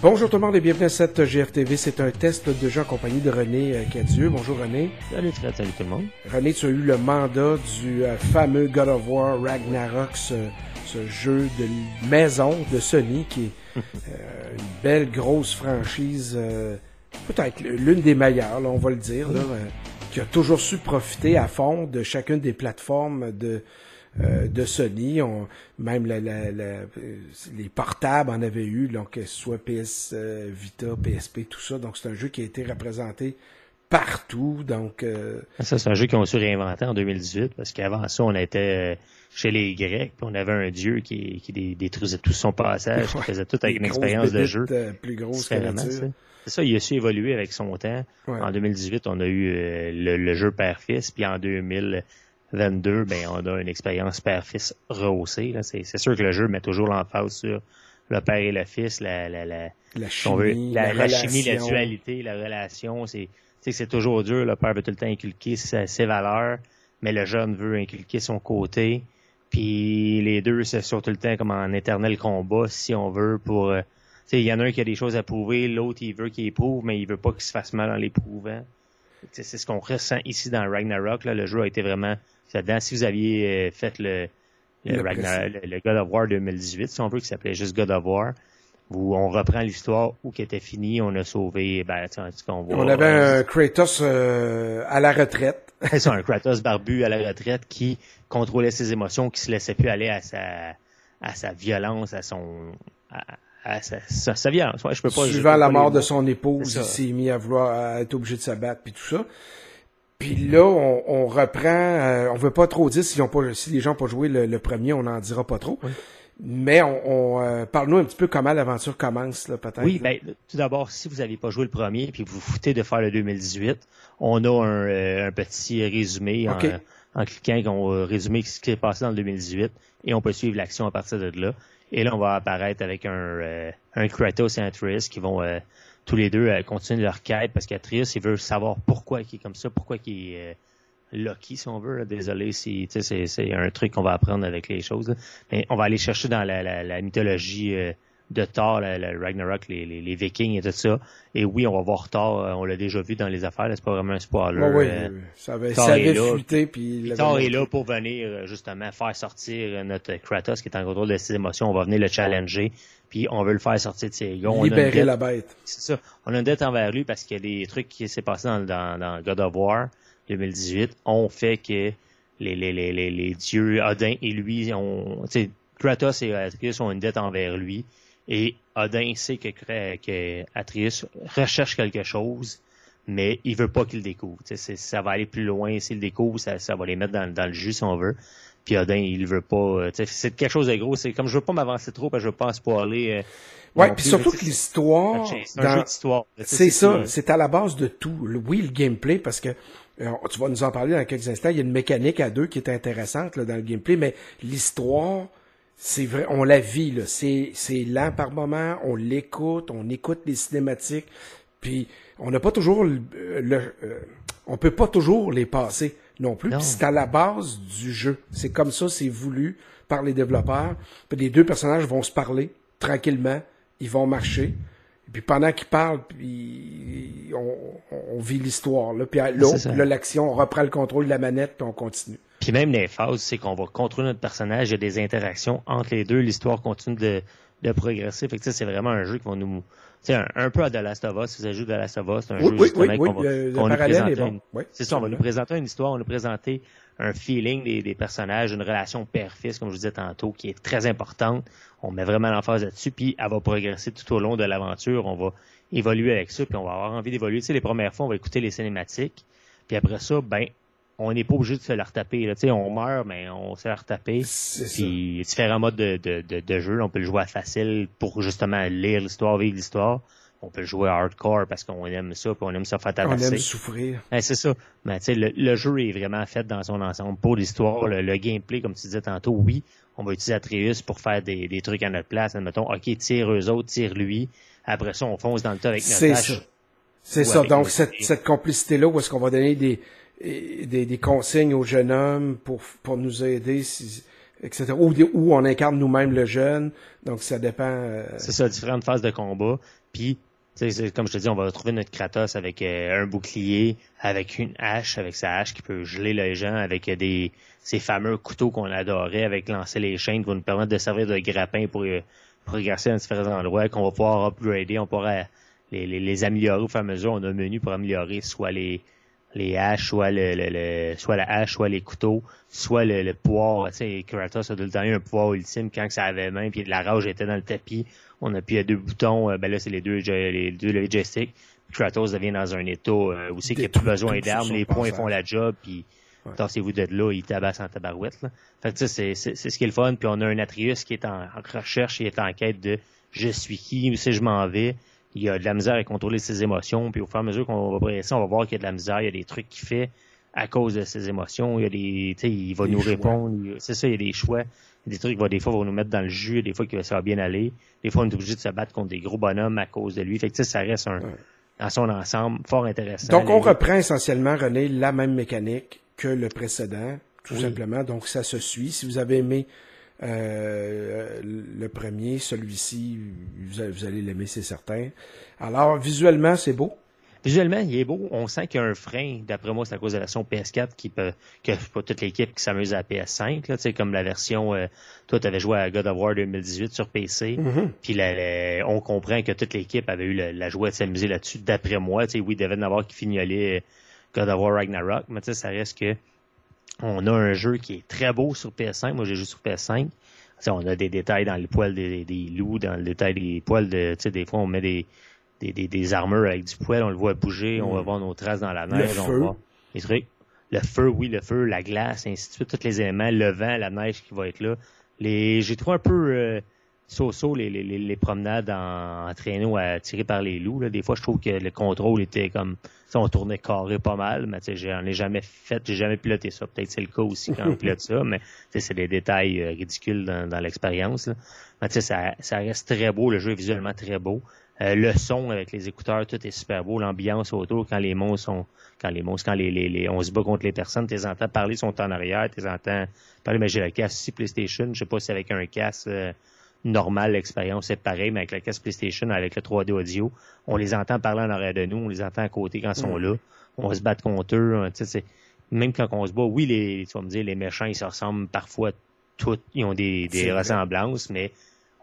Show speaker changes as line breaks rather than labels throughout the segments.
Bonjour tout le monde et bienvenue à cette GFTV. C'est un test de jeu en compagnie de René euh, Cadieux. Bonjour René.
Salut Fred, salut tout le monde.
René, tu as eu le mandat du euh, fameux God of War Ragnarok, ce, jeu de maison de Sony qui est euh, une belle grosse franchise, peut-être l'une des meilleures, on va le dire, qui a toujours su profiter à fond de chacune des plateformes de euh, de Sony. On, même la, la, les portables en avaient eu, donc que ce soit PS euh, Vita, PSP, tout ça. Donc c'est un jeu qui a été représenté partout. Donc euh,
ça c'est un jeu qu'ils ont su réinventer en 2018 parce qu'avant ça on était chez les Grecs, puis on avait un dieu qui, qui détruisait tout son passage, qui faisait tout avec une expérience de jeu
plus grosse
c'est ça, il a su évoluer avec son temps. En 2018, on a eu le, le, jeu père-fils, puis en 2000, 22, ben, on a une expérience père-fils rehaussée. C'est, sûr que le jeu met toujours l'emphase sur le père et le fils, la, la, la,
la chimie, la,
la, chimie, la dualité, la relation. C'est, c'est toujours dur. Le père veut tout le temps inculquer ses, valeurs, mais le jeune veut inculquer son côté. Puis les deux, c'est sur tout le temps comme en éternel combat, si on veut, pour... Euh, il y en a un qui a des choses à prouver, l'autre, il veut qu'il éprouve, mais il veut pas qu'il se fasse mal en l'éprouvant. C'est ce qu'on ressent ici dans Ragnarok. Là. Le jeu a été vraiment si vous aviez euh, fait le, le, God of War 2018, si on veut, qui s'appelait juste God of War, où on reprend l'histoire où qui était fini, on a sauvé, ben,
on voit. On avait un Kratos euh, à la retraite.
C'est ça, un Kratos barbu à la retraite qui contrôlait ses émotions, qui se laissait plus aller à sa, à sa violence, à son, à, sa, sa, violence. je peux pas.
Suivant la mort de son épouse, il s'est mis à vouloir à être obligé de s'abattre puis tout ça. Puis là, on, on reprend. Euh, on veut pas trop dire si, pas, si les gens n'ont pas joué le, premier, on n'en dira pas trop. Mais on, on euh, parle-nous un petit peu comment l'aventure commence, là, peut-être.
Oui, ben, tout d'abord, si vous n'avez pas joué le premier puis vous vous foutez de faire le 2018, on a un, euh, un petit résumé en, en, cliquant qu'on résumé ce qui s'est passé dans le 2018 et on peut suivre l'action à partir de là. Et là, on va apparaître avec un, un Kratos et un Triss qui vont tous les deux euh, continuent leur quête parce qu'Atrius, il veut savoir pourquoi il est comme ça, pourquoi il est euh, lucky, si on veut. Désolé si c'est, un truc qu'on va apprendre avec les choses. Mais on va aller chercher dans la, la, mythologie euh, de Thor, le Ragnarok, les, les, Vikings et tout ça. Et oui, on va voir Thor, on l'a déjà vu dans les affaires, c'est pas vraiment un spoiler.
oui, ça avait, ça avait fuité. Puis
Thor est là pour venir justement faire sortir notre Kratos qui est en contrôle de ses émotions. On va venir le challenger puis on veut le faire sortir de ses gonds.
Libérer la bête.
C'est ça. On a une dette envers lui parce qu'il y a des trucs qui s'est passé dans, dans, dans, God of War 2018 ont fait que les, les, les, les, les dieux Odin et lui ont... Kratos et Atreus ont une dette envers lui. Et Odin sait que, que Atreus recherche quelque chose, mais il veut pas qu'il le découvre. Ça va aller plus loin. S'il le découvre, ça, ça va les mettre dans, dans le jus, si on veut. Puis Odin, il veut pas. C'est quelque chose de gros. C'est comme je veux pas m'avancer trop, parce que je veux pas spoiler. Euh,
ouais, puis surtout que l'histoire.
C'est un jeu d'histoire.
C'est ça, c'est à la base de tout. Oui, le gameplay, parce que euh, tu vas nous en parler dans quelques instants. Il y a une mécanique à deux qui est intéressante là, dans le gameplay, mais l'histoire, c'est vrai, on la vit. Là. C'est, c'est lent par moment, on l'écoute, on écoute les cinématiques, puis on n'a pas toujours le, on peut pas toujours les passer non plus. c'est à la base du jeu. C'est comme ça, c'est voulu par les développeurs. Puis les deux personnages vont se parler tranquillement. Ils vont marcher. Et puis pendant qu'ils parlent, puis on, vit l'histoire. Là. Puis là, l'action, on reprend le contrôle de la manette, puis on continue.
Puis même les phases, c'est qu'on va contrôler notre personnage, il y a des interactions entre les deux, l'histoire continue de, de progresser. Fait que c'est vraiment un jeu qui va nous c'est un, un, peu à The Last of Us. Si vous avez joué The Last of Us, c'est un jeu
oui, oui, qu'on va,
nous c'est ça, on va nous présenter une histoire, on va nous présenter un feeling des, des personnages, une relation père-fils, comme je vous disais tantôt, qui est très importante. On met vraiment l'emphase là-dessus, puis elle va progresser tout au long de l'aventure. On va évoluer avec ça, puis on va avoir envie d'évoluer. Tu sais, les premières fois, on va écouter les cinématiques, puis après ça, ben, on n'est pas obligé de se la retaper. Là. on meurt, mais on se la retaper. Puis différents modes de, de, de, jeu. On peut le jouer à facile pour justement lire l'histoire, vivre l'histoire. On peut le jouer à hardcore parce qu'on aime ça, puis on aime ça faire tabasser.
On aime souffrir.
c'est ça. Mais le, le jeu est vraiment fait dans son ensemble. Pour l'histoire, le, gameplay, comme tu disais tantôt, oui, on va utiliser Atreus pour faire des, des trucs à notre place. Admettons, OK, tire eux autres, tire lui. Après ça, on fonce dans le tas avec notre
C'est ça. C'est ça. Donc, cette, cette complicité-là, où est-ce qu'on va donner des, des, des, consignes aux jeunes hommes pour, pour nous aider si, etc. Ou, ou on incarne nous-mêmes le jeune, donc ça dépend. Euh,
c'est ça, différentes phases de combat. Puis, comme je te dis, on va retrouver notre Kratos avec euh, un bouclier, avec une hache, avec sa hache qui peut geler les gens, avec des ces fameux couteaux qu'on adorait, avec lancer les chaînes qui vont nous permettre de servir de grappin pour progresser dans différents endroits, qu'on va pouvoir upgrader, on pourra les, les, améliorer au fur et à mesure. On a un menu pour améliorer soit les les haches, soit le, le, soit la hache, soit les couteaux, soit le, le pouvoir. Tu sais, Kratos a tout le temps eu un pouvoir ultime quand ça avait main, puis la rage était dans le tapis. On a appuyé à deux boutons, euh, ben là c'est les deux les deux le joystick. Kratos devient dans un état euh, aussi qu'il n'y a plus besoin d'armes, les points font la job, puis tassez-vous de là, il tabasse en tabarouette. Là. Fait que c'est, c'est, c'est ce qui est le fun. Puis on a un Atreus qui est en, recherche, il est en quête de je suis qui, où c'est je m'en vais. Il y a de la misère à contrôler ses émotions. Puis au fur et à mesure qu'on va progresser, on va voir qu'il y a de la misère, il y a des trucs qu'il fait à cause de ses émotions. Il y a des, tu sais, il va nous répondre. C'est ça, il y a des choix. des trucs, va, des fois, va nous mettre dans le jus, des fois, que ça va bien aller. Des fois, on est obligé de se battre contre des gros bonhommes à cause de lui. Fait que, ça reste un, dans son ensemble, fort intéressant.
Donc, on reprend essentiellement, René, la même mécanique que le précédent, tout simplement. Donc, ça se suit. Si vous avez aimé euh, le premier, celui-ci, vous, allez l'aimer, c'est certain. Alors, visuellement, c'est beau?
Visuellement, il est beau. On sent qu'il y a un frein. D'après moi, c'est à cause de la version PS4 qui peut, que pas toute l'équipe qui s'amuse à la PS5. Là, comme la version, euh, toi, tu avais joué à God of War 2018 sur PC. Mm-hmm. Puis on comprend que toute l'équipe avait eu la, joie de s'amuser là-dessus. D'après moi, tu sais, oui, il devait en avoir qui fignolait God of War Ragnarok, mais tu sais, ça reste que on a un jeu qui est très beau sur PS5. Moi, j'ai joué sur PS5. sais, on a des détails dans les poils des, loups, dans le détail des poils de, tu sais, des fois, on met des, des, des, armures avec du poil, on le voit bouger, on va mm. voir nos traces dans la neige, le on feu. les trucs. Le feu, oui, le feu, la glace, ainsi de suite, tous les éléments, le vent, la neige qui va être là. Les, j'ai trouvé un peu, euh, so-so les, les, les, promenades en, traîneau à tirer par les loups. Là. Des fois, je trouve que le contrôle était comme ça, on tournait carré pas mal, mais j'en ai jamais fait, j'ai jamais piloté ça. Peut-être c'est le cas aussi quand on pilote ça, mais c'est des détails euh, ridicules dans, dans l'expérience. Mais ça, ça reste très beau, le jeu est visuellement très beau. Euh, le son avec les écouteurs, tout est super beau. L'ambiance autour, quand les monstres sont, quand les monstres, quand les, les, on se bat contre les personnes, tu les entends parler, sont en arrière, tu les entends parler, mais j'ai le casque aussi PlayStation, je sais pas si avec un casque, euh, normal, l'expérience est pareille, mais avec la caisse PlayStation, avec le 3D audio, on les entend parler en arrière de nous, on les entend à côté quand ils sont mm. là, on se bat contre eux, hein, tu sais, même quand on se bat, oui, les, tu vas me dire, les méchants, ils se ressemblent parfois tous, ils ont des, des ressemblances, mais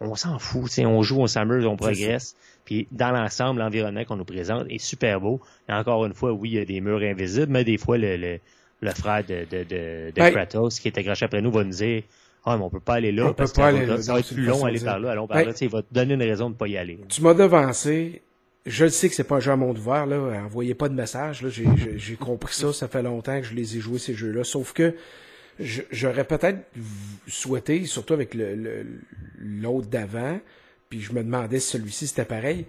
on s'en fout, tu sais, on joue, on s'amuse, on progresse. Puis dans l'ensemble, l'environnement qu'on nous présente est super beau. Et encore une fois, oui, il y a des murs invisibles, mais des fois, le, le, le frère de, de, de, de Kratos qui est accroché après nous va nous dire ah, mais on peut pas aller là parce que ça va être plus long aller par là, allons par là. Il va te donner une raison de pas y aller.
Tu m'as devancé. Je le sais que c'est pas un jeu à monde ouvert, là. Envoyez pas de message, là. J'ai compris ça. Ça fait longtemps que je les ai joués, ces jeux-là. Sauf que j'aurais peut-être souhaité, surtout avec le l'autre d'avant, puis je me demandais si celui-ci c'était pareil,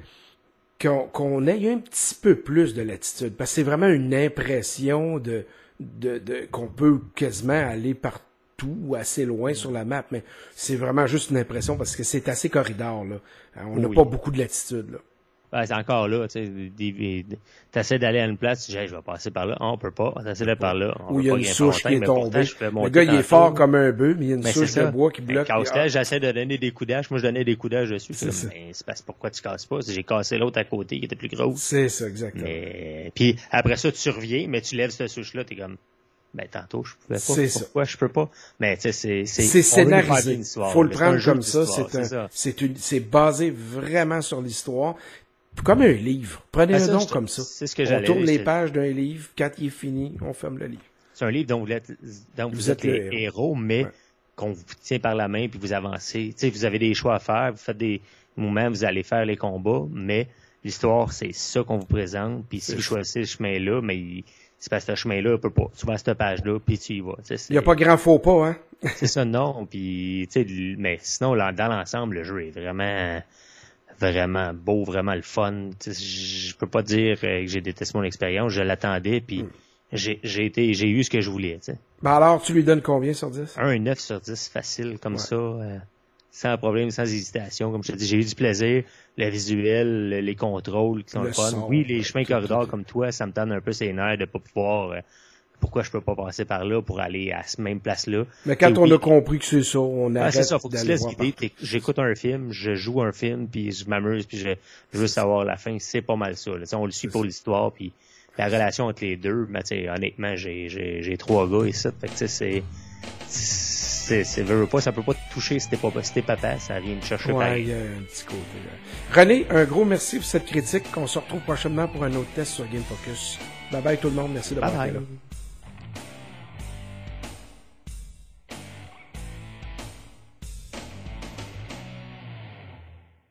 qu'on ait un petit peu plus de latitude. Parce que c'est vraiment une impression de, de, de qu'on peut quasiment aller partout tout assez loin sur la map, mais c'est vraiment juste une impression parce que c'est assez corridor. Là. On n'a pas beaucoup de latitude. Là.
C'est encore là, tu essaies d'aller à une place, tu dis, je vais passer par là, on peut pas, t'essaies d'aller par là.
Ou il y a une souche qui est tombée. Le gars, il est fort comme un bœuf, mais il y a une ben, souche de bois qui bloque.
Casse j'essaie de donner des coups d'âge, moi je donnais des coups d'âge dessus. C'est mais c'est parce pourquoi tu casses pas, j'ai cassé l'autre à côté qui était plus grosse.
C'est ça, exactement.
Puis après ça, tu reviens, mais tu lèves cette souche-là, t'es comme, ben tantôt je pouvais pas. Pourquoi ça. je peux pas? Mais tu sais, c'est c'est
scénarisé. Faut le prendre comme ça. C'est c'est c'est basé vraiment sur l'histoire. Comme un livre. Prenez-le donc comme ça.
C'est ce que
On tourne les pages d'un livre. Quand il est fini, on ferme le livre.
C'est un livre dont vous êtes, dont vous, êtes, les héros, mais qu'on vous tient par la main puis vous avancez. Tu sais, vous avez des choix à faire. Vous faites des moments, vous allez faire les combats, mais l'histoire, c'est ça qu'on vous présente. Puis si vous choisissez ce chemin-là, mais c'est parce que ce chemin-là, peut pas. Tu vas à cette page-là, puis tu y vas.
Il n'y a pas grand faux pas, hein?
c'est ça, non. Puis, tu sais, mais sinon, dans l'ensemble, le jeu est vraiment, vraiment beau, vraiment le fun. Je peux pas dire que j'ai détesté mon expérience. Je l'attendais, puis hmm. j'ai été, j'ai eu ce que je voulais. sais.
Ben alors, tu lui donnes combien sur 10?
Un 9 sur 10, facile, comme ça. Euh, sans problème, sans hésitation. Comme je te dis, j'ai eu du plaisir. Le visuel, les contrôles qui sont le fun. oui, les chemins corridors comme toi, ça me tente un peu ses nerfs de pas pouvoir euh, pourquoi je peux pas passer par là pour aller à cette même place-là.
Mais quand on a compris que c'est ça, on arrête.
c'est ça, faut que tu laisses guider. J'écoute un film, je joue un film, puis je m'amuse, puis je, veux savoir la fin. C'est pas mal ça. On le suit pour l'histoire, puis la relation entre les deux. Mais honnêtement, j'ai trois gars et ça. Fait que c'est c'est c'est pas ça peut pas te toucher si t'es pas si papa ça vient me chercher
ouais, il y a un petit côté René un gros merci pour cette critique. Qu'on se retrouve prochainement pour un autre test sur Game Focus. Bye bye tout le monde. Merci d'avoir été là